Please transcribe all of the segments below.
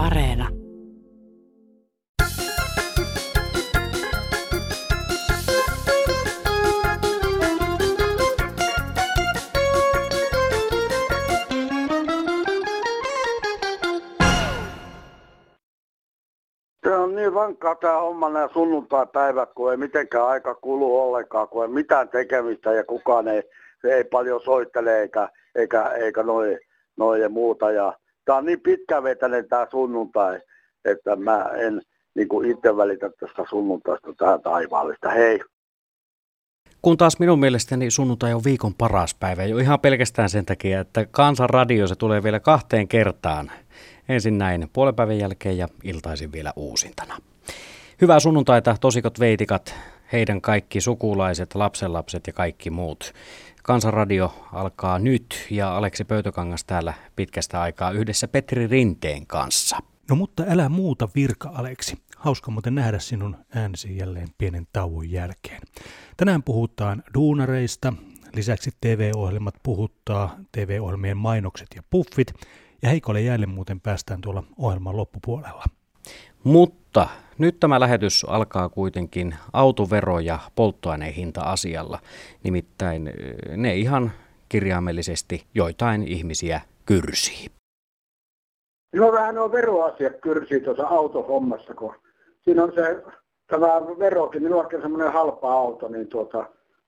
Areena. Se on niin vankkaa tämä homma nämä sunnuntai-päivät, kun ei mitenkään aika kulu ollenkaan, kun ei mitään tekemistä ja kukaan ei, ei paljon soittele eikä, eikä, eikä noin noi ja muuta. Ja tämä on niin pitkävetäinen tämä sunnuntai, että mä en niin kuin itse välitä tästä sunnuntaista tähän taivaallista. Hei! Kun taas minun mielestäni sunnuntai on viikon paras päivä, jo ihan pelkästään sen takia, että kansanradio se tulee vielä kahteen kertaan. Ensin näin puolen jälkeen ja iltaisin vielä uusintana. Hyvää sunnuntaita, tosikot veitikat, heidän kaikki sukulaiset, lapsenlapset ja kaikki muut. Kansanradio alkaa nyt ja Aleksi Pöytökangas täällä pitkästä aikaa yhdessä Petri Rinteen kanssa. No mutta älä muuta virka, Aleksi. Hauska muuten nähdä sinun äänesi jälleen pienen tauon jälkeen. Tänään puhutaan duunareista, lisäksi TV-ohjelmat puhuttaa, TV-ohjelmien mainokset ja puffit, ja heikolle jäälle muuten päästään tuolla ohjelman loppupuolella. Mutta nyt tämä lähetys alkaa kuitenkin autovero- ja polttoaineen hinta-asialla. Nimittäin eh, ne ihan kirjaimellisesti joitain ihmisiä kyrsii. No vähän on veroasiat kyrsii tuossa autohommassa, kun siinä on se tämä verokin, minulla on semmoinen halpa auto, niin tuota,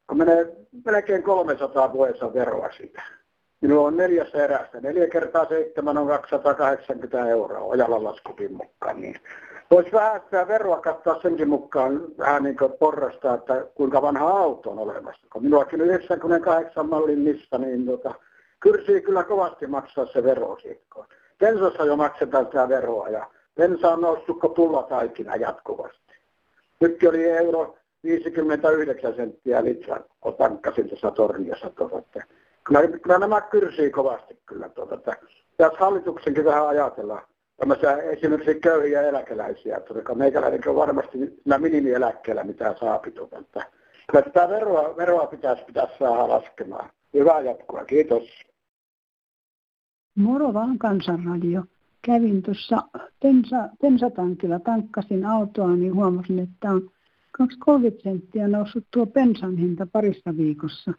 kun menee melkein 300 vuodessa veroa siitä. Minulla on neljässä erästä. Neljä kertaa seitsemän on 280 euroa Ojalan laskupin mukaan. Niin voisi vähän sitä veroa katsoa senkin mukaan vähän niin kuin porrasta, että kuinka vanha auto on olemassa. Kun minullakin 98 mallin niistä, niin tota, kyrsii kyllä kovasti maksaa se vero siitä. Bensassa jo maksetaan sitä veroa ja bensa on noussut kuin tulla taikina jatkuvasti. Nytkin oli euro 59 senttiä litra, kun tankkasin tuossa torniossa. Tuota, kyllä, kyllä nämä kyrsii kovasti kyllä. Tuota, tässä hallituksenkin vähän ajatellaan tämmöisiä esimerkiksi köyhiä eläkeläisiä, koska meikäläinenkin on varmasti sillä minimieläkkeellä, mitä saa että kyllä tätä veroa, veroa pitäisi, pitäisi saada laskemaan. Hyvää jatkoa, kiitos. Moro vaan kansanradio. Kävin tuossa pensa, pensatankilla, tankkasin autoa, niin huomasin, että on 2-30 senttiä noussut tuo pensan hinta parissa viikossa.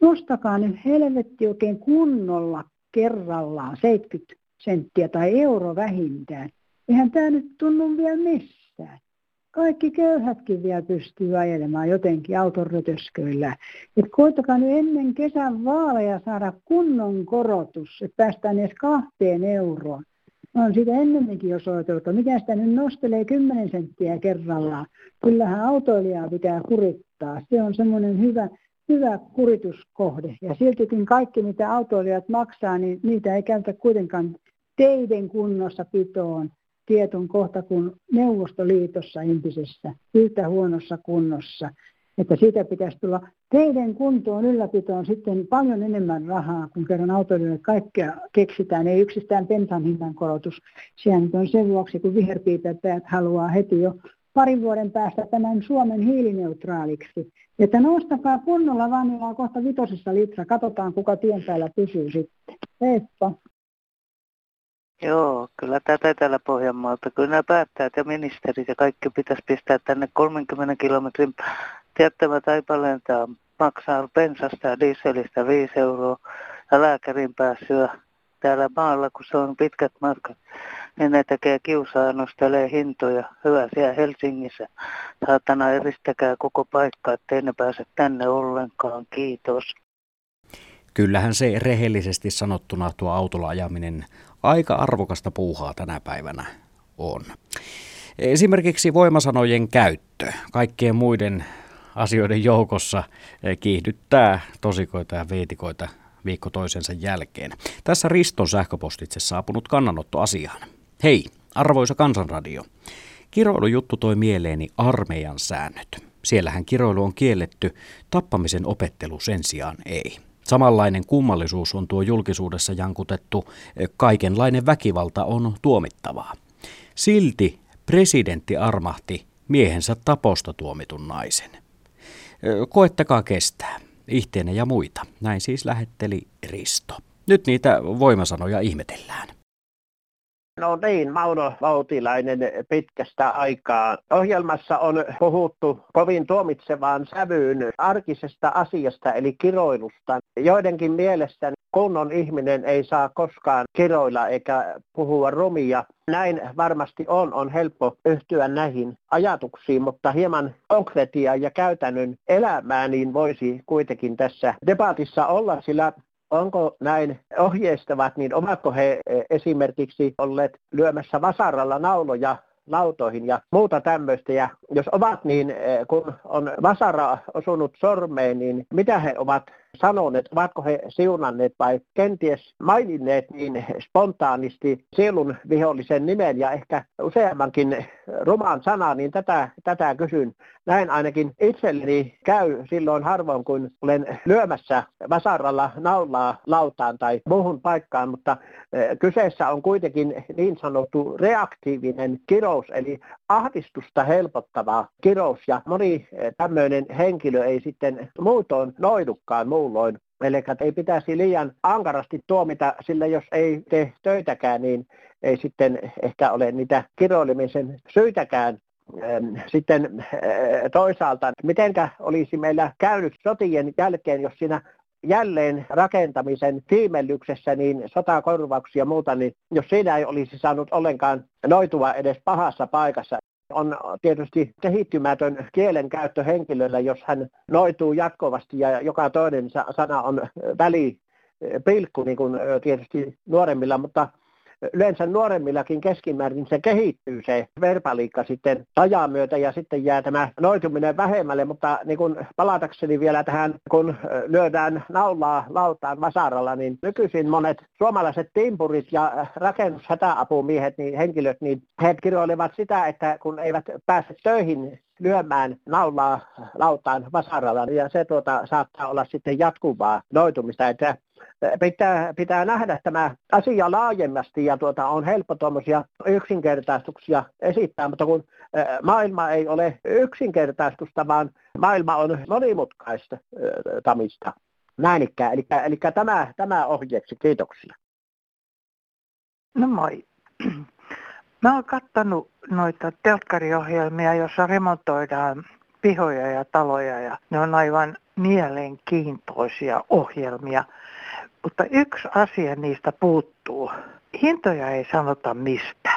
Nostakaa nyt helvetti oikein kunnolla kerrallaan 70 senttiä tai euro vähintään. Eihän tämä nyt tunnu vielä missään. Kaikki köyhätkin vielä pystyy ajelemaan jotenkin auton rötösköillä. Et koitakaa nyt ennen kesän vaaleja saada kunnon korotus, että päästään edes kahteen euroon. On siitä ennenkin jo soiteltu, mikä sitä nyt nostelee 10 senttiä kerrallaan. Kyllähän autoilijaa pitää kurittaa. Se on semmoinen hyvä, hyvä kurituskohde. Ja siltikin kaikki, mitä autoilijat maksaa, niin niitä ei käytä kuitenkaan teiden kunnossa pitoon. Tieton kohta kuin Neuvostoliitossa entisessä, yhtä huonossa kunnossa. Että siitä pitäisi tulla teiden kuntoon ylläpitoon sitten paljon enemmän rahaa, kun kerran autoilijoille kaikkea keksitään. Ei yksistään pensan hinnan korotus. Sehän on sen vuoksi, kun viherpiipäpäät haluaa heti jo parin vuoden päästä tämän Suomen hiilineutraaliksi. Että nostakaa kunnolla vanilaa kohta vitosessa litra. Katsotaan, kuka tien päällä pysyy sitten. Heippa. Joo, kyllä tätä täällä Pohjanmaalta. Kyllä nämä päättäjät ja ministerit ja kaikki pitäisi pistää tänne 30 kilometrin tiettävä taipaleen maksaa bensasta ja dieselistä 5 euroa ja lääkärin pääsyä täällä maalla, kun se on pitkät matkat, niin ne tekee kiusaa nostelee hintoja. Hyvä siellä Helsingissä. Saatana eristäkää koko paikka, ettei ne pääse tänne ollenkaan. Kiitos. Kyllähän se rehellisesti sanottuna tuo autolla ajaminen aika arvokasta puuhaa tänä päivänä on. Esimerkiksi voimasanojen käyttö kaikkien muiden asioiden joukossa kiihdyttää tosikoita ja veitikoita viikko toisensa jälkeen. Tässä Riston sähköpostitse saapunut kannanotto asiaan. Hei, arvoisa kansanradio. Kiroilujuttu toi mieleeni armeijan säännöt. Siellähän kiroilu on kielletty, tappamisen opettelu sen sijaan ei. Samanlainen kummallisuus on tuo julkisuudessa jankutettu, kaikenlainen väkivalta on tuomittavaa. Silti presidentti armahti miehensä taposta tuomitun naisen. Koettakaa kestää. Ihteenne ja muita. Näin siis lähetteli Risto. Nyt niitä voimasanoja ihmetellään. No niin, Mauno Vautilainen pitkästä aikaa. Ohjelmassa on puhuttu kovin tuomitsevaan sävyyn arkisesta asiasta eli kiroilusta. Joidenkin mielestä kunnon ihminen ei saa koskaan kiroilla eikä puhua rumia. Näin varmasti on, on helppo yhtyä näihin ajatuksiin, mutta hieman konkretia ja käytännön elämää niin voisi kuitenkin tässä debatissa olla, sillä onko näin ohjeistavat, niin ovatko he e, esimerkiksi olleet lyömässä vasaralla nauloja lautoihin ja muuta tämmöistä. Ja jos ovat, niin e, kun on vasara osunut sormeen, niin mitä he ovat sanoneet, ovatko he siunanneet vai kenties maininneet niin spontaanisti sielun vihollisen nimen ja ehkä useammankin rumaan sanan, niin tätä, tätä kysyn. Näin ainakin itselleni käy silloin harvoin, kun olen lyömässä vasaralla naulaa lautaan tai muuhun paikkaan, mutta e, kyseessä on kuitenkin niin sanottu reaktiivinen kirous, eli ahdistusta helpottava kirous, ja moni e, tämmöinen henkilö ei sitten muutoin noidukaan muu muulloin. Eli ei pitäisi liian ankarasti tuomita, sillä jos ei tee töitäkään, niin ei sitten ehkä ole niitä kiroilemisen syitäkään sitten toisaalta, mitenkä olisi meillä käynyt sotien jälkeen, jos siinä jälleen rakentamisen tiimellyksessä, niin sotakorvauksia ja muuta, niin jos siinä ei olisi saanut ollenkaan noitua edes pahassa paikassa, on tietysti kehittymätön kielenkäyttö henkilöllä, jos hän noituu jatkuvasti ja joka toinen sana on välipilkku, niin kuin tietysti nuoremmilla, mutta yleensä nuoremmillakin keskimäärin se kehittyy se verbaliikka sitten ajan myötä ja sitten jää tämä noituminen vähemmälle, mutta niin kun palatakseni vielä tähän, kun lyödään naulaa lautaan vasaralla, niin nykyisin monet suomalaiset timpurit ja rakennushätäapumiehet, niin henkilöt, niin he kirjoilevat sitä, että kun eivät pääse töihin lyömään naulaa lautaan vasaralla ja se tuota, saattaa olla sitten jatkuvaa noitumista, että pitää, pitää nähdä tämä asia laajemmasti ja tuota, on helppo tuommoisia yksinkertaistuksia esittää, mutta kun maailma ei ole yksinkertaistusta, vaan maailma on monimutkaista tamista. Näin ikään. Eli, eli tämä, tämä ohjeeksi. Kiitoksia. No moi. Mä oon kattanut noita telkkariohjelmia, joissa remontoidaan pihoja ja taloja ja ne on aivan mielenkiintoisia ohjelmia. Mutta yksi asia niistä puuttuu. Hintoja ei sanota mistä.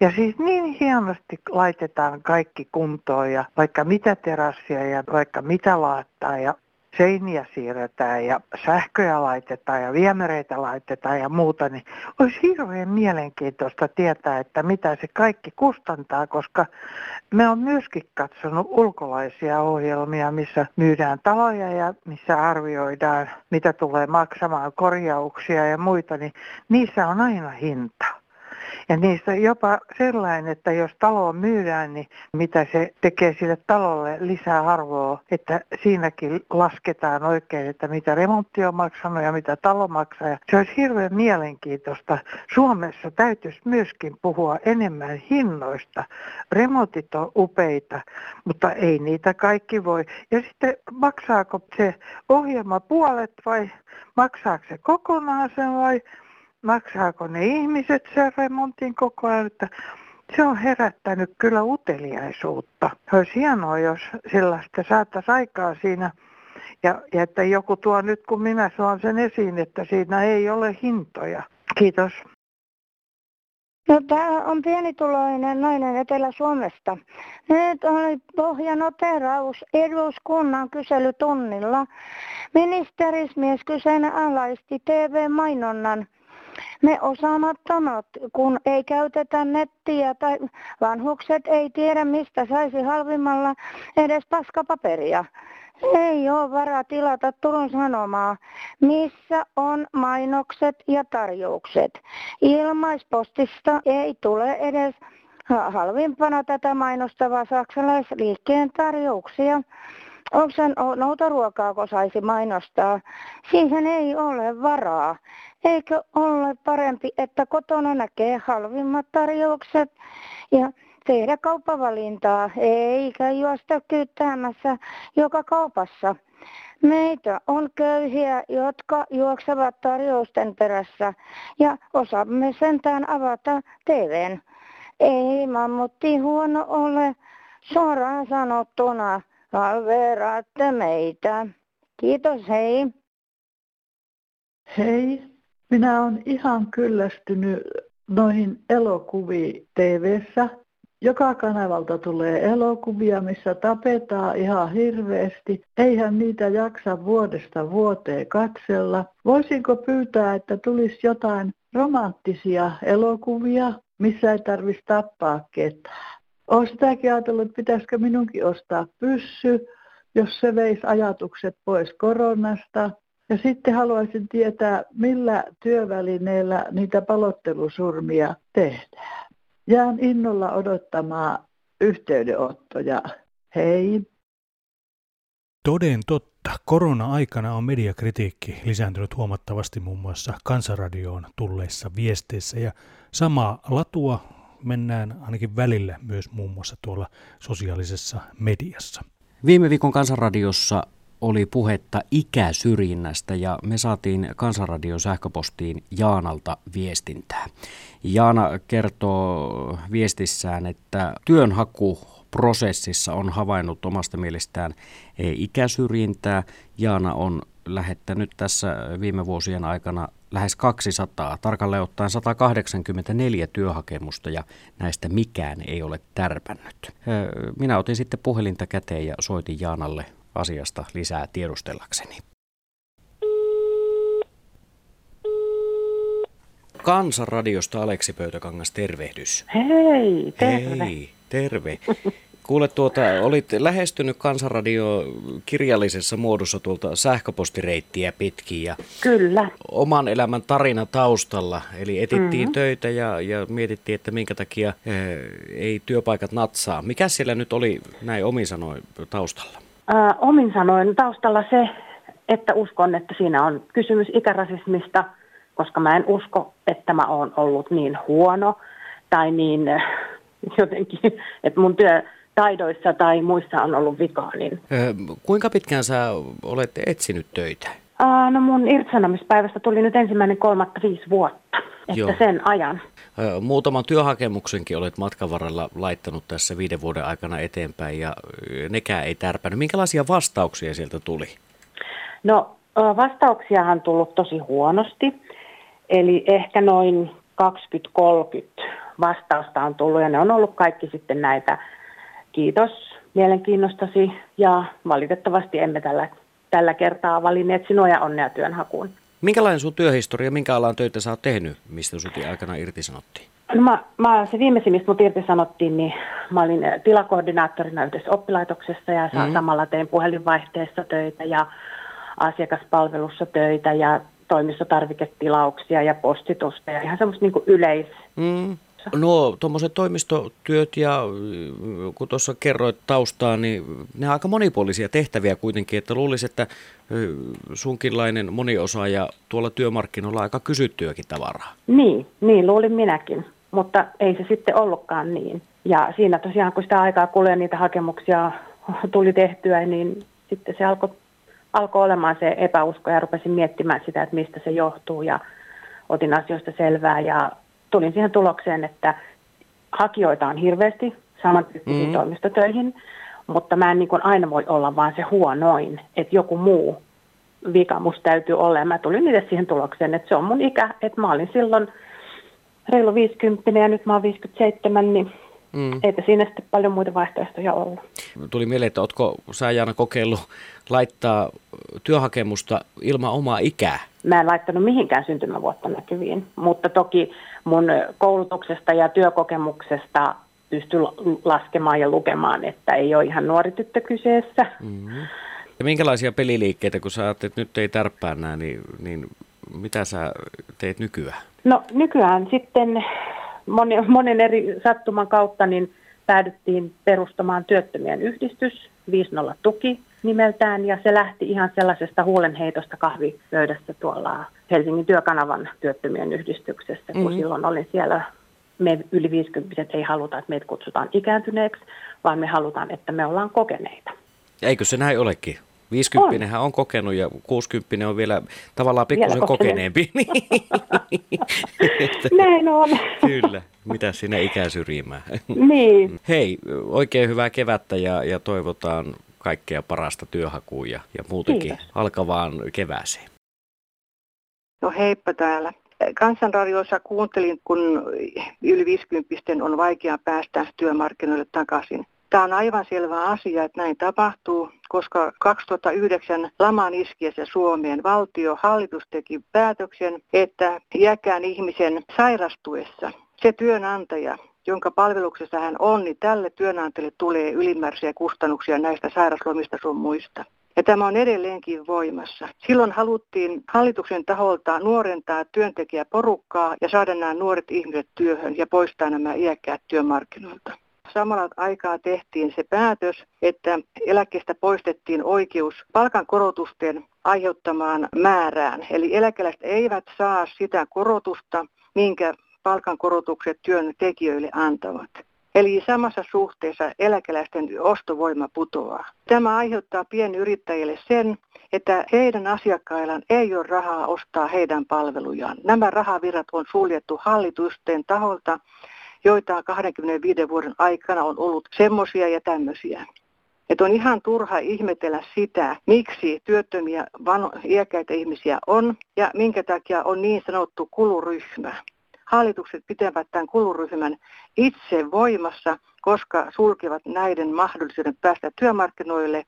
Ja siis niin hienosti laitetaan kaikki kuntoon ja vaikka mitä terassia ja vaikka mitä laittaa ja seiniä siirretään ja sähköjä laitetaan ja viemäreitä laitetaan ja muuta, niin olisi hirveän mielenkiintoista tietää, että mitä se kaikki kustantaa, koska me on myöskin katsonut ulkolaisia ohjelmia, missä myydään taloja ja missä arvioidaan, mitä tulee maksamaan korjauksia ja muita, niin niissä on aina hinta. Ja niistä jopa sellainen, että jos talo myydään, niin mitä se tekee sille talolle lisää arvoa, että siinäkin lasketaan oikein, että mitä remontti on maksanut ja mitä talo maksaa. Ja se olisi hirveän mielenkiintoista. Suomessa täytyisi myöskin puhua enemmän hinnoista. Remontit on upeita, mutta ei niitä kaikki voi. Ja sitten maksaako se ohjelma puolet vai maksaako se kokonaan sen vai maksaako ne ihmiset sen remontin koko ajan, että se on herättänyt kyllä uteliaisuutta. Olisi hienoa, jos sellaista saataisiin aikaa siinä ja, ja että joku tuo nyt, kun minä saan sen esiin, että siinä ei ole hintoja. Kiitos. No, tämä on pienituloinen nainen Etelä-Suomesta. Nyt oli pohjanoteraus eduskunnan kyselytunnilla. Ministerismies kyseenalaisti TV-mainonnan me osaamattomat, kun ei käytetä nettiä tai vanhukset ei tiedä mistä saisi halvimmalla edes paskapaperia. Ei ole varaa tilata Turun Sanomaa, missä on mainokset ja tarjoukset. Ilmaispostista ei tule edes halvimpana tätä mainostavaa saksalaisliikkeen tarjouksia. Onko sen noutaruokaa, saisi mainostaa? Siihen ei ole varaa. Eikö ole parempi, että kotona näkee halvimmat tarjoukset ja tehdä kauppavalintaa, eikä juosta kyttäämässä joka kaupassa. Meitä on köyhiä, jotka juoksevat tarjousten perässä ja osaamme sentään avata TVn. Ei mammutti huono ole, suoraan sanottuna, verraatte meitä. Kiitos, hei. Hei, minä olen ihan kyllästynyt noihin elokuviin tv Joka kanavalta tulee elokuvia, missä tapetaan ihan hirveästi. Eihän niitä jaksa vuodesta vuoteen katsella. Voisinko pyytää, että tulisi jotain romanttisia elokuvia, missä ei tarvitsisi tappaa ketään? Olen sitäkin ajatellut, että pitäisikö minunkin ostaa pyssy, jos se veisi ajatukset pois koronasta. Ja sitten haluaisin tietää, millä työvälineellä niitä palottelusurmia tehdään. Jään innolla odottamaan yhteydenottoja. Hei! Toden totta. Korona-aikana on mediakritiikki lisääntynyt huomattavasti muun muassa kansanradioon tulleissa viesteissä ja samaa latua mennään ainakin välillä myös muun muassa tuolla sosiaalisessa mediassa. Viime viikon kansanradiossa oli puhetta ikäsyrjinnästä ja me saatiin Kansanradion sähköpostiin Jaanalta viestintää. Jaana kertoo viestissään, että työnhaku prosessissa on havainnut omasta mielestään ikäsyrjintää. Jaana on lähettänyt tässä viime vuosien aikana lähes 200, tarkalleen ottaen 184 työhakemusta ja näistä mikään ei ole tärpännyt. Minä otin sitten puhelinta käteen ja soitin Jaanalle asiasta lisää tiedustellakseni. Kansanradiosta Aleksi Pöytäkangas, tervehdys. Hei, terve. Hei, terve. Kuule, tuota, olit lähestynyt Kansanradio kirjallisessa muodossa tuolta sähköpostireittiä pitkin ja Kyllä. oman elämän tarina taustalla. Eli etittiin mm-hmm. töitä ja, ja mietittiin, että minkä takia e, ei työpaikat natsaa. Mikä siellä nyt oli näin omin sanoin taustalla? Ää, omin sanoin taustalla se, että uskon, että siinä on kysymys ikärasismista, koska mä en usko, että mä oon ollut niin huono tai niin jotenkin, että mun työ taidoissa tai muissa on ollut vikaa. Niin... kuinka pitkään sä olet etsinyt töitä? Ää, no mun irtisanomispäivästä tuli nyt ensimmäinen kolmatta viisi vuotta, että Joo. sen ajan. Muutaman työhakemuksenkin olet matkan varrella laittanut tässä viiden vuoden aikana eteenpäin ja nekään ei tärpännyt. Minkälaisia vastauksia sieltä tuli? No vastauksiahan on tullut tosi huonosti, eli ehkä noin 20-30 vastausta on tullut ja ne on ollut kaikki sitten näitä kiitos mielenkiinnostasi ja valitettavasti emme tällä, tällä kertaa valinneet sinua ja onnea työnhakuun. Minkälainen sun työhistoria, minkä alan töitä sä oot tehnyt, mistä sut aikana irtisanottiin? No mä, mä, se viimeisin, mistä mut irtisanottiin, niin mä olin eh, tilakoordinaattorina yhdessä oppilaitoksessa ja mm-hmm. samalla tein puhelinvaihteessa töitä ja asiakaspalvelussa töitä ja toimistotarviketilauksia ja postitusta ja ihan semmoista niin yleis, mm. Nuo tuommoiset toimistotyöt ja kun tuossa kerroit taustaa, niin ne on aika monipuolisia tehtäviä kuitenkin, että luulisi, että sunkinlainen moniosaaja tuolla työmarkkinoilla aika kysyttyäkin tavaraa. Niin, niin luulin minäkin, mutta ei se sitten ollutkaan niin. Ja siinä tosiaan, kun sitä aikaa kului niitä hakemuksia tuli tehtyä, niin sitten se alkoi alko olemaan se epäusko ja rupesin miettimään sitä, että mistä se johtuu ja otin asioista selvää ja tulin siihen tulokseen, että hakijoita on hirveästi samantyyppisiin mm. toimistotöihin, mutta mä en niin kuin aina voi olla vaan se huonoin, että joku muu vika musta täytyy olla. Ja mä tulin itse siihen tulokseen, että se on mun ikä, että mä olin silloin reilu 50 ja nyt mä oon 57, niin Mm. Eipä siinä sitten paljon muita vaihtoehtoja ollut. Tuli mieleen, että oletko sä Jaana kokeillut laittaa työhakemusta ilman omaa ikää? Mä en laittanut mihinkään syntymävuotta näkyviin, mutta toki mun koulutuksesta ja työkokemuksesta pystyy laskemaan ja lukemaan, että ei ole ihan nuori tyttö kyseessä. Mm-hmm. Ja minkälaisia peliliikkeitä, kun sä ajattelet, että nyt ei tärppää nämä, niin, niin mitä sä teet nykyään? No nykyään sitten monen, monen eri sattuman kautta niin päädyttiin perustamaan työttömien yhdistys, 50 tuki nimeltään, ja se lähti ihan sellaisesta huolenheitosta kahvipöydässä tuolla Helsingin työkanavan työttömien yhdistyksessä, kun mm-hmm. silloin olin siellä me yli 50 ei haluta, että meitä kutsutaan ikääntyneeksi, vaan me halutaan, että me ollaan kokeneita. Eikö se näin olekin? 50 on. on kokenut ja 60 on vielä tavallaan pikkusen kokeneempi. Näin on. Kyllä, mitä sinä ikäsyrjimään. Niin. Hei, oikein hyvää kevättä ja, ja toivotaan kaikkea parasta työhakuun ja, ja muutenkin Kiitos. alkavaan kevääseen. No heippa täällä. Kansanradiossa kuuntelin, kun yli 50 on vaikea päästä työmarkkinoille takaisin. Tämä on aivan selvä asia, että näin tapahtuu, koska 2009 laman iskiessä Suomeen valtio hallitus teki päätöksen, että iäkään ihmisen sairastuessa se työnantaja, jonka palveluksessa hän on, niin tälle työnantajalle tulee ylimääräisiä kustannuksia näistä sairaslomista sun muista. Ja tämä on edelleenkin voimassa. Silloin haluttiin hallituksen taholta nuorentaa työntekijäporukkaa ja saada nämä nuoret ihmiset työhön ja poistaa nämä iäkkäät työmarkkinoilta. Samalla aikaa tehtiin se päätös, että eläkkeestä poistettiin oikeus palkankorotusten aiheuttamaan määrään. Eli eläkeläiset eivät saa sitä korotusta, minkä palkankorotukset työntekijöille antavat. Eli samassa suhteessa eläkeläisten ostovoima putoaa. Tämä aiheuttaa pienyrittäjille sen, että heidän asiakkaillaan ei ole rahaa ostaa heidän palvelujaan. Nämä rahavirrat on suljettu hallitusten taholta, joita 25 vuoden aikana on ollut semmoisia ja tämmöisiä. Että on ihan turha ihmetellä sitä, miksi työttömiä vano, iäkäitä ihmisiä on ja minkä takia on niin sanottu kuluryhmä hallitukset pitävät tämän kuluryhmän itse voimassa, koska sulkevat näiden mahdollisuuden päästä työmarkkinoille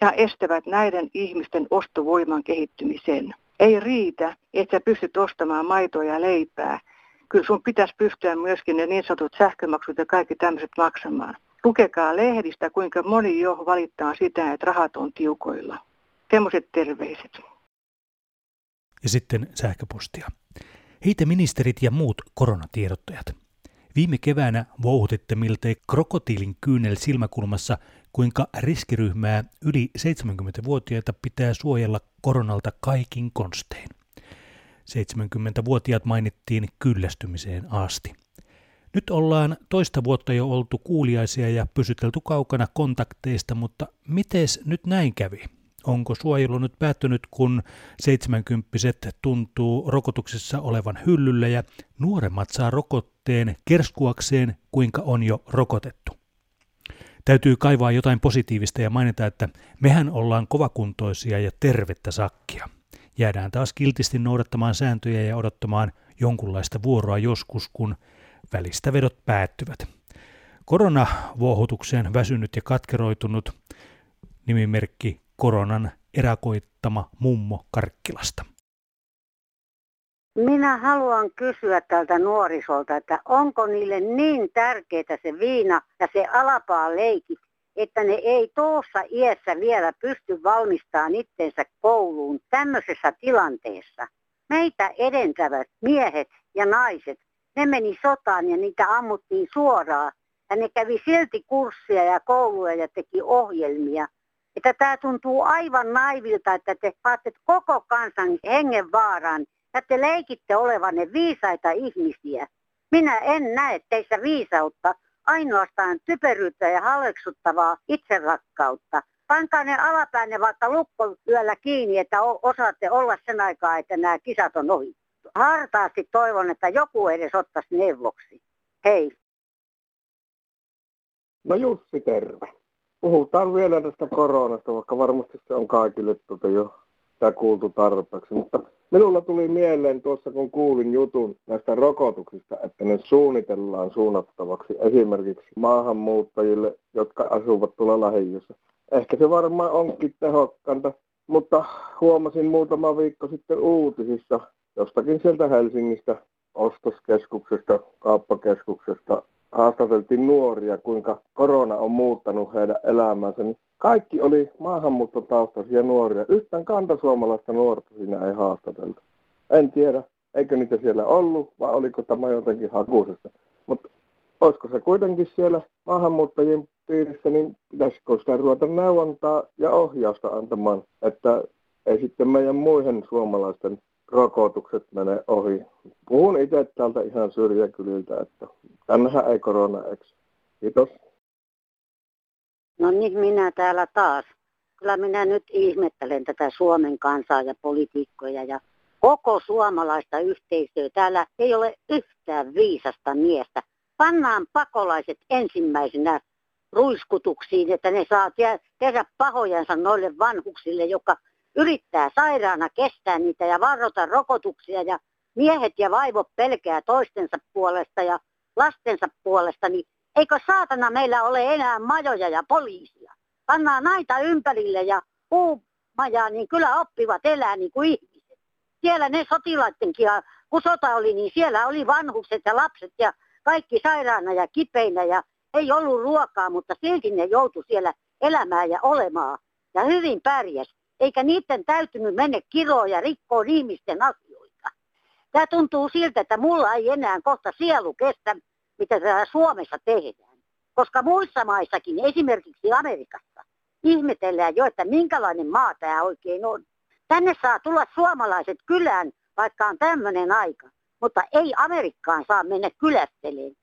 ja estävät näiden ihmisten ostovoiman kehittymisen. Ei riitä, että sä pystyt ostamaan maitoa ja leipää. Kyllä sun pitäisi pystyä myöskin ne niin sanotut sähkömaksut ja kaikki tämmöiset maksamaan. Lukekaa lehdistä, kuinka moni jo valittaa sitä, että rahat on tiukoilla. Semmoiset terveiset. Ja sitten sähköpostia. Heitä ministerit ja muut koronatiedottajat. Viime keväänä vouhutitte miltei krokotiilin kyynel silmäkulmassa, kuinka riskiryhmää yli 70-vuotiaita pitää suojella koronalta kaikin konstein. 70-vuotiaat mainittiin kyllästymiseen asti. Nyt ollaan toista vuotta jo oltu kuuliaisia ja pysytelty kaukana kontakteista, mutta miten nyt näin kävi? Onko suojelu nyt päättynyt, kun 70 tuntuu rokotuksessa olevan hyllyllä ja nuoremmat saa rokotteen kerskuakseen, kuinka on jo rokotettu? Täytyy kaivaa jotain positiivista ja mainita, että mehän ollaan kovakuntoisia ja tervettä sakkia. Jäädään taas kiltisti noudattamaan sääntöjä ja odottamaan jonkunlaista vuoroa joskus, kun välistä vedot päättyvät. Koronavuohutukseen väsynyt ja katkeroitunut nimimerkki koronan erakoittama mummo Karkkilasta. Minä haluan kysyä tältä nuorisolta, että onko niille niin tärkeää se viina ja se alapaa leikit, että ne ei tuossa iässä vielä pysty valmistamaan itsensä kouluun tämmöisessä tilanteessa. Meitä edentävät miehet ja naiset, ne meni sotaan ja niitä ammuttiin suoraan. Ja ne kävi silti kurssia ja kouluja ja teki ohjelmia – että tämä tuntuu aivan naivilta, että te saatte koko kansan hengen vaaraan ja te leikitte olevanne viisaita ihmisiä. Minä en näe teissä viisautta, ainoastaan typeryyttä ja halveksuttavaa itserakkautta. Pankaa ne alapäänne vaikka lukkoyöllä kiinni, että osaatte olla sen aikaa, että nämä kisat on ohi. Hartaasti toivon, että joku edes ottaisi neuvoksi. Hei. No Jussi, terve puhutaan vielä tästä koronasta, vaikka varmasti se on kaikille tuota jo tämä kuultu tarpeeksi. Mutta minulla tuli mieleen tuossa, kun kuulin jutun näistä rokotuksista, että ne suunnitellaan suunnattavaksi esimerkiksi maahanmuuttajille, jotka asuvat tuolla lähiössä. Ehkä se varmaan onkin tehokkaanta, mutta huomasin muutama viikko sitten uutisissa jostakin sieltä Helsingistä ostoskeskuksesta, kauppakeskuksesta, haastateltiin nuoria, kuinka korona on muuttanut heidän elämänsä, niin kaikki oli maahanmuuttotaustaisia nuoria. Yhtään kantasuomalaista nuorta siinä ei haastateltu. En tiedä, eikö niitä siellä ollut, vai oliko tämä jotenkin hakuisessa. Mutta olisiko se kuitenkin siellä maahanmuuttajien piirissä, niin pitäisikö sitä ruveta neuvontaa ja ohjausta antamaan, että ei sitten meidän muihin suomalaisten rokotukset menee ohi. Puhun itse täältä ihan syrjäkyliltä, että tännehän ei korona eksy. Kiitos. No niin, minä täällä taas. kyllä minä nyt ihmettelen tätä Suomen kansaa ja politiikkoja ja koko suomalaista yhteisöä. Täällä ei ole yhtään viisasta miestä. Pannaan pakolaiset ensimmäisenä ruiskutuksiin, että ne saa tehdä pahojansa noille vanhuksille, joka yrittää sairaana kestää niitä ja varrota rokotuksia ja miehet ja vaivot pelkää toistensa puolesta ja lastensa puolesta, niin eikö saatana meillä ole enää majoja ja poliisia? Pannaan naita ympärille ja puumajaa, niin kyllä oppivat elää niin kuin ihmiset. Siellä ne sotilaittenkin, kun sota oli, niin siellä oli vanhukset ja lapset ja kaikki sairaana ja kipeinä ja ei ollut ruokaa, mutta silti ne joutui siellä elämään ja olemaan. Ja hyvin pärjäs. Eikä niiden täytynyt mennä kiroon ja rikkoon ihmisten asioita. Tämä tuntuu siltä, että mulla ei enää kohta sielu kestä, mitä täällä Suomessa tehdään. Koska muissa maissakin, esimerkiksi Amerikassa, ihmetellään jo, että minkälainen maa tämä oikein on. Tänne saa tulla suomalaiset kylään, vaikka on tämmöinen aika. Mutta ei Amerikkaan saa mennä kylästeleen.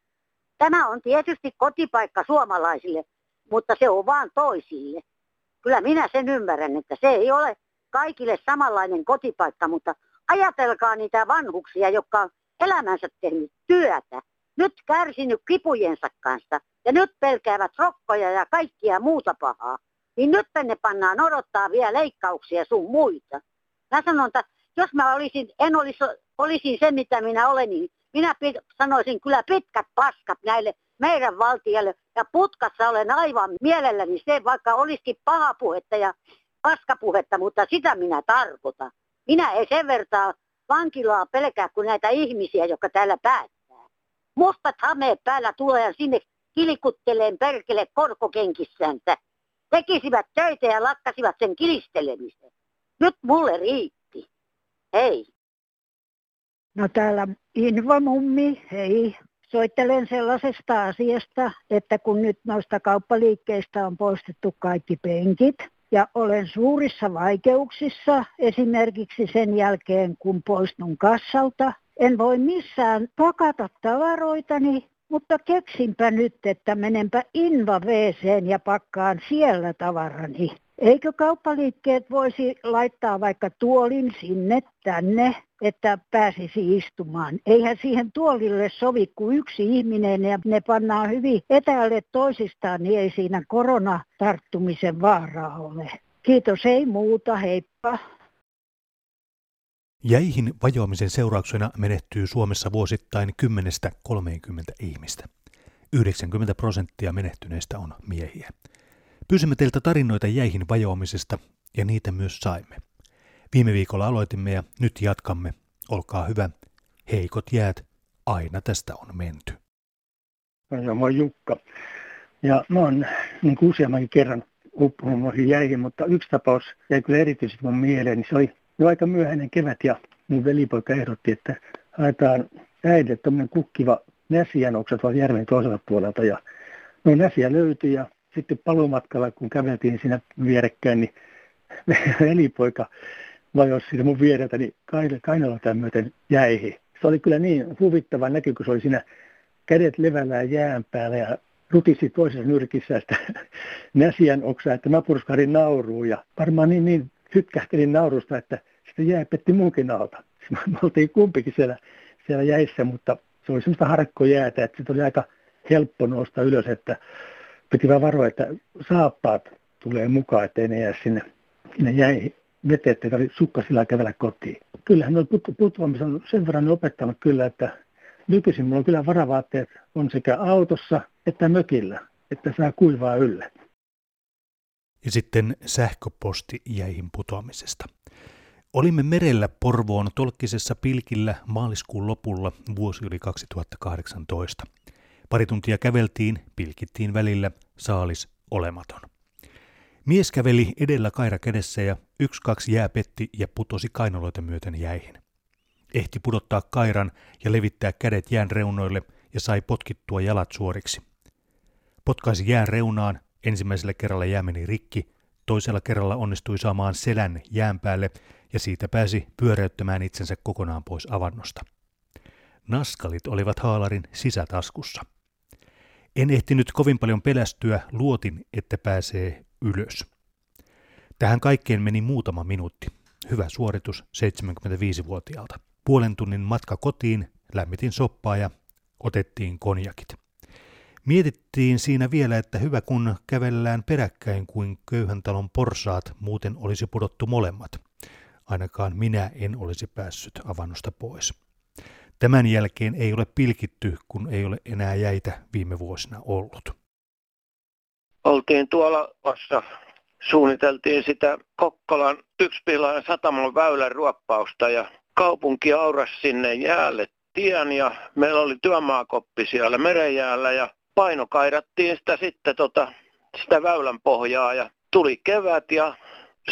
Tämä on tietysti kotipaikka suomalaisille, mutta se on vaan toisille. Kyllä minä sen ymmärrän, että se ei ole kaikille samanlainen kotipaikka, mutta ajatelkaa niitä vanhuksia, jotka on elämänsä tehnyt työtä, nyt kärsinyt kipujensa kanssa ja nyt pelkäävät rokkoja ja kaikkia muuta pahaa. Niin nyt ne pannaan odottaa vielä leikkauksia sun muita. Mä sanon, että jos mä olisin, en olisi, olisin se, mitä minä olen, niin minä pit, sanoisin kyllä pitkät paskat näille meidän valtiolle. Ja putkassa olen aivan mielelläni se, vaikka olisikin pahapuhetta ja paskapuhetta, mutta sitä minä tarkoitan. Minä ei sen vertaa vankilaa pelkää kuin näitä ihmisiä, jotka täällä päättää. Mustat hameet päällä tulee ja sinne kilikutteleen perkele korkokenkissäntä. Tekisivät töitä ja lakkasivat sen kilistelemisen. Nyt mulle riitti. Hei. No täällä Inva Mummi, hei. Soittelen sellaisesta asiasta, että kun nyt noista kauppaliikkeistä on poistettu kaikki penkit, ja olen suurissa vaikeuksissa esimerkiksi sen jälkeen, kun poistun kassalta. En voi missään pakata tavaroitani, mutta keksinpä nyt, että menenpä Inva ja pakkaan siellä tavarani. Eikö kauppaliikkeet voisi laittaa vaikka tuolin sinne tänne, että pääsisi istumaan? Eihän siihen tuolille sovi kuin yksi ihminen ja ne pannaan hyvin etäälle toisistaan, niin ei siinä koronatarttumisen vaaraa ole. Kiitos, ei muuta, heippa. Jäihin vajoamisen seurauksena menehtyy Suomessa vuosittain 10-30 ihmistä. 90 prosenttia menehtyneistä on miehiä. Pyysimme teiltä tarinoita jäihin vajoamisesta ja niitä myös saimme. Viime viikolla aloitimme ja nyt jatkamme. Olkaa hyvä. Heikot jäät. Aina tästä on menty. Ja moi Jukka. Ja mä oon niin kuin useammankin kerran uppunut noihin jäihin, mutta yksi tapaus jäi kyllä erityisesti mun mieleen. Niin se oli jo aika myöhäinen kevät ja mun velipoika ehdotti, että haetaan äidille tämmöinen kukkiva näsijanokset vaan järven toiselta puolelta. Ja no näsiä löytyi ja sitten palumatkalla, kun käveltiin siinä vierekkäin, niin velipoika vajosi siitä mun viereltä, niin kainalla tämän myöten jäihin. Se oli kyllä niin huvittava näky, kun se oli siinä kädet levällään jään päällä ja rutisi toisessa nyrkissä sitä näsiän oksaa, että mä purskahdin nauruun ja varmaan niin, niin hytkähtelin naurusta, että sitä jää petti munkin alta. Me oltiin kumpikin siellä, siellä jäissä, mutta se oli semmoista harkkojäätä, että se oli aika helppo nousta ylös, että piti vaan varoa, että saappaat tulee mukaan, ettei ne jää sinne, sinne jäi veteen, ettei tarvitse sukkasilla kävellä kotiin. Kyllähän nuo put, on sen verran opettanut kyllä, että nykyisin mulla on kyllä varavaatteet on sekä autossa että mökillä, että saa kuivaa yllä. Ja sitten sähköposti jäihin putoamisesta. Olimme merellä Porvoon tolkkisessa pilkillä maaliskuun lopulla vuosi yli 2018. Pari tuntia käveltiin, pilkittiin välillä, saalis olematon. Mies käveli edellä kaira kädessä ja yksi kaksi jää petti ja putosi kainaloita myöten jäihin. Ehti pudottaa kairan ja levittää kädet jään reunoille ja sai potkittua jalat suoriksi. Potkaisi jään reunaan, ensimmäisellä kerralla jää meni rikki, toisella kerralla onnistui saamaan selän jään päälle ja siitä pääsi pyöräyttämään itsensä kokonaan pois avannosta. Naskalit olivat haalarin sisätaskussa. En ehtinyt kovin paljon pelästyä, luotin, että pääsee ylös. Tähän kaikkeen meni muutama minuutti. Hyvä suoritus 75-vuotiaalta. Puolen tunnin matka kotiin, lämmitin soppaa ja otettiin konjakit. Mietittiin siinä vielä, että hyvä kun kävellään peräkkäin kuin köyhän talon porsaat, muuten olisi pudottu molemmat. Ainakaan minä en olisi päässyt avannosta pois. Tämän jälkeen ei ole pilkitty, kun ei ole enää jäitä viime vuosina ollut. Oltiin tuolla vassa, suunniteltiin sitä Kokkolan yksipilainen satamon väylän ruoppausta ja kaupunki auras sinne jäälle tien ja meillä oli työmaakoppi siellä merenjäällä ja painokairattiin sitä sitten tota, sitä väylän pohjaa ja tuli kevät ja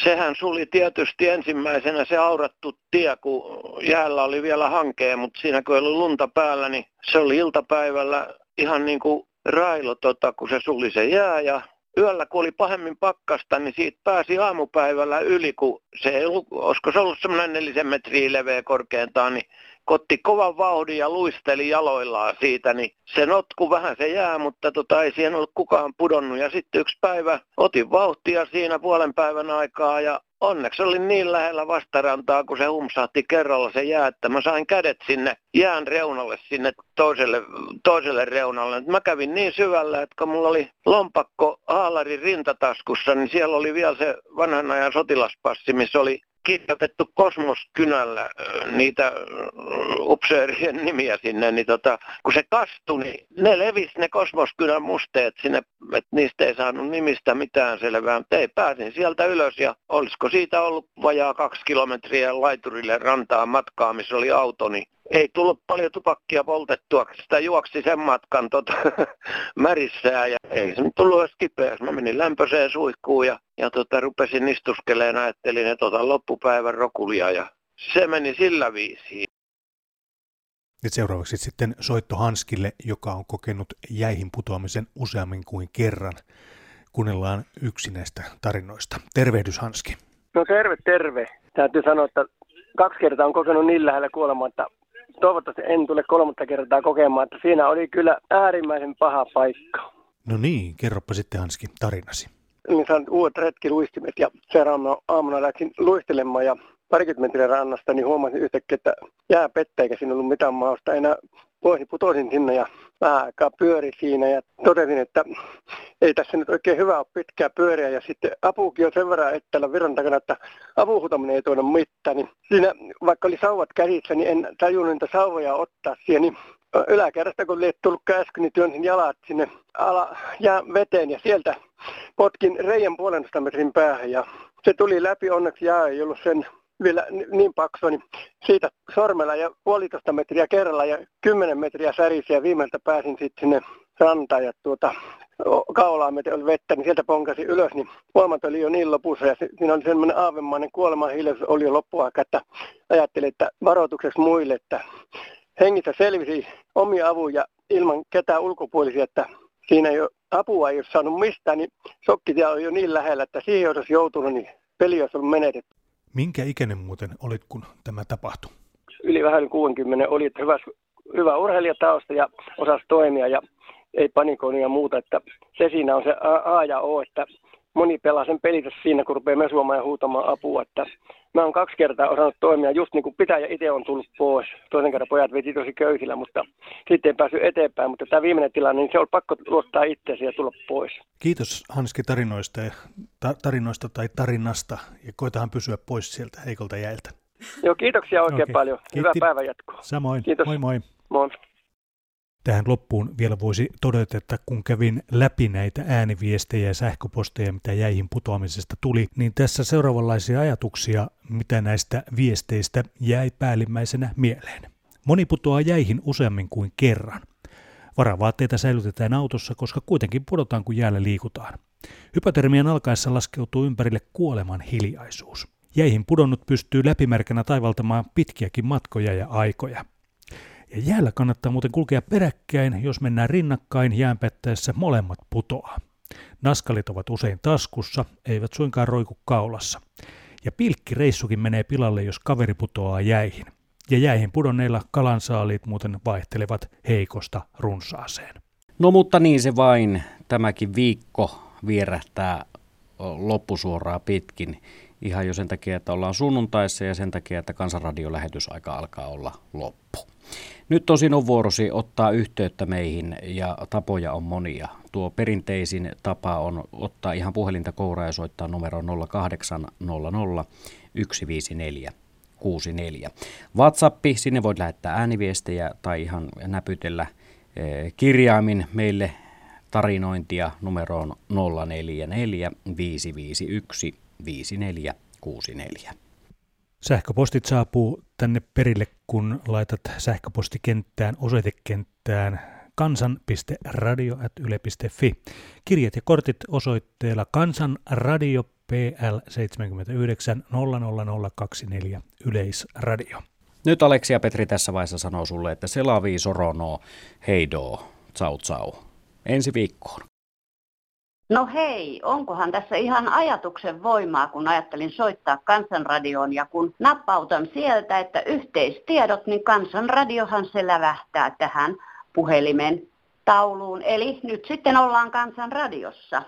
sehän suli tietysti ensimmäisenä se aurattu tie, kun jäällä oli vielä hankea, mutta siinä kun oli lunta päällä, niin se oli iltapäivällä ihan niin kuin railo, tota, kun se suli se jää. Ja yöllä kun oli pahemmin pakkasta, niin siitä pääsi aamupäivällä yli, kun se ei ollut, olisiko se ollut semmoinen nelisen metriä leveä korkeintaan, niin kotti kovan vauhdin ja luisteli jaloillaan siitä, niin se notku vähän se jää, mutta tota, ei siihen ollut kukaan pudonnut. Ja sitten yksi päivä otin vauhtia siinä puolen päivän aikaa ja onneksi olin niin lähellä vastarantaa, kun se humsahti kerralla se jää, että mä sain kädet sinne jään reunalle, sinne toiselle, toiselle reunalle. Mä kävin niin syvällä, että kun mulla oli lompakko haalarin rintataskussa, niin siellä oli vielä se vanhan ajan sotilaspassi, missä oli kirjoitettu kosmoskynällä niitä upseerien nimiä sinne, niin tota, kun se kastui, niin ne levisi ne kosmoskynän musteet sinne, että niistä ei saanut nimistä mitään selvää, mutta ei pääsin sieltä ylös ja olisiko siitä ollut vajaa kaksi kilometriä laiturille rantaa matkaa, missä oli auto, niin ei tullut paljon tupakkia poltettua, sitä juoksi sen matkan tota, märissään ja ei se tullut edes kipeäksi. Mä menin lämpöiseen suihkuun ja, ja tota, rupesin istuskeleen, ajattelin, että otan loppupäivän rokulia ja se meni sillä viisiin. Nyt seuraavaksi sitten soitto Hanskille, joka on kokenut jäihin putoamisen useammin kuin kerran. Kuunnellaan yksi näistä tarinoista. Tervehdys Hanski. No terve, terve. Täytyy sanoa, että kaksi kertaa on kokenut niin lähellä kuolemaa, että toivottavasti en tule kolmatta kertaa kokemaan, että siinä oli kyllä äärimmäisen paha paikka. No niin, kerropa sitten Hanski tarinasi. Niin sain uudet retkiluistimet ja seuraavana aamuna läksin luistelemaan ja parikymmentä metriä rannasta, niin huomasin yhtäkkiä, että jää pettä eikä siinä ollut mitään mahdollista enää pois. Putosin sinne ja vähän aikaa pyöri siinä ja totesin, että ei tässä nyt oikein hyvä ole pitkää pyöriä. Ja sitten apuukin on sen verran että virran takana, että apuhutaminen ei tuoda mitään. Niin siinä, vaikka oli sauvat käsissä, niin en tajunnut niitä sauvoja ottaa siihen. Niin yläkerrasta, kun oli tullut käsky, niin työnsin jalat sinne ala ja veteen ja sieltä potkin reijän puolentoista metrin päähän ja se tuli läpi, onneksi jää ei ollut sen vielä niin paksu, niin siitä sormella ja puolitoista metriä kerralla ja kymmenen metriä särisi ja viimeiltä pääsin sitten sinne rantaan ja tuota, kaulaa myöten oli vettä, niin sieltä ponkasi ylös, niin huomat oli jo niin lopussa ja siinä oli semmoinen aavemainen kuoleman hiljaisuus oli jo loppuaika, että ajattelin, että varoitukseksi muille, että hengissä selvisi omia avuja ilman ketään ulkopuolisia, että siinä ei ole, apua ei ole saanut mistään, niin sokkitia oli jo niin lähellä, että siihen olisi joutunut, niin peli olisi ollut menetetty. Minkä ikäinen muuten olit, kun tämä tapahtui? Yli vähän 60 oli, että hyvä, hyvä urheilijatausta ja osasi toimia ja ei panikoinut ja muuta, että se siinä on se A ja O, että moni pelaa sen pelitä siinä, kun rupeaa mesuamaan ja huutamaan apua, että mä oon kaksi kertaa osannut toimia just niin kuin pitää ja itse on tullut pois. Toisen kerran pojat veti tosi köyhillä, mutta sitten ei päässyt eteenpäin. Mutta tämä viimeinen tilanne, niin se on pakko luottaa itseesi ja tulla pois. Kiitos Hanski tarinoista, ja, ta- tarinoista tai tarinasta ja koitahan pysyä pois sieltä heikolta jäiltä. Joo, kiitoksia oikein okay. paljon. Hyvää päivänjatkoa. Samoin. Kiitos. Moi moi. Moi. Tähän loppuun vielä voisi todeta, että kun kävin läpi näitä ääniviestejä ja sähköposteja, mitä jäihin putoamisesta tuli, niin tässä seuraavanlaisia ajatuksia, mitä näistä viesteistä jäi päällimmäisenä mieleen. Moni putoaa jäihin useammin kuin kerran. Varavaatteita säilytetään autossa, koska kuitenkin pudotaan, kun jäällä liikutaan. Hypotermian alkaessa laskeutuu ympärille kuoleman hiljaisuus. Jäihin pudonnut pystyy läpimärkänä taivaltamaan pitkiäkin matkoja ja aikoja. Ja jäällä kannattaa muuten kulkea peräkkäin, jos mennään rinnakkain jäänpettäessä molemmat putoaa. Naskalit ovat usein taskussa, eivät suinkaan roiku kaulassa. Ja pilkkireissukin menee pilalle, jos kaveri putoaa jäihin. Ja jäihin pudonneilla kalansaaliit muuten vaihtelevat heikosta runsaaseen. No mutta niin se vain. Tämäkin viikko vierähtää loppusuoraa pitkin. Ihan jo sen takia, että ollaan sunnuntaissa ja sen takia, että kansanradiolähetysaika alkaa olla loppu. Nyt on vuorosi ottaa yhteyttä meihin ja tapoja on monia. Tuo perinteisin tapa on ottaa ihan puhelinta kouraa ja soittaa numero 0800 154 64. WhatsAppi, sinne voit lähettää ääniviestejä tai ihan näpytellä eh, kirjaimin meille tarinointia numeroon 044 551 5464. Sähköpostit saapuu tänne perille, kun laitat sähköpostikenttään, osoitekenttään kansan.radio.yle.fi. Kirjat ja kortit osoitteella kansanradio PL 79 00024 Yleisradio. Nyt Aleksi ja Petri tässä vaiheessa sanoo sulle, että selavi sorono heido, tsau tsau. Ensi viikkoon. No hei, onkohan tässä ihan ajatuksen voimaa, kun ajattelin soittaa kansanradioon ja kun nappautan sieltä, että yhteistiedot, niin kansanradiohan se lävähtää tähän puhelimen tauluun. Eli nyt sitten ollaan kansanradiossa.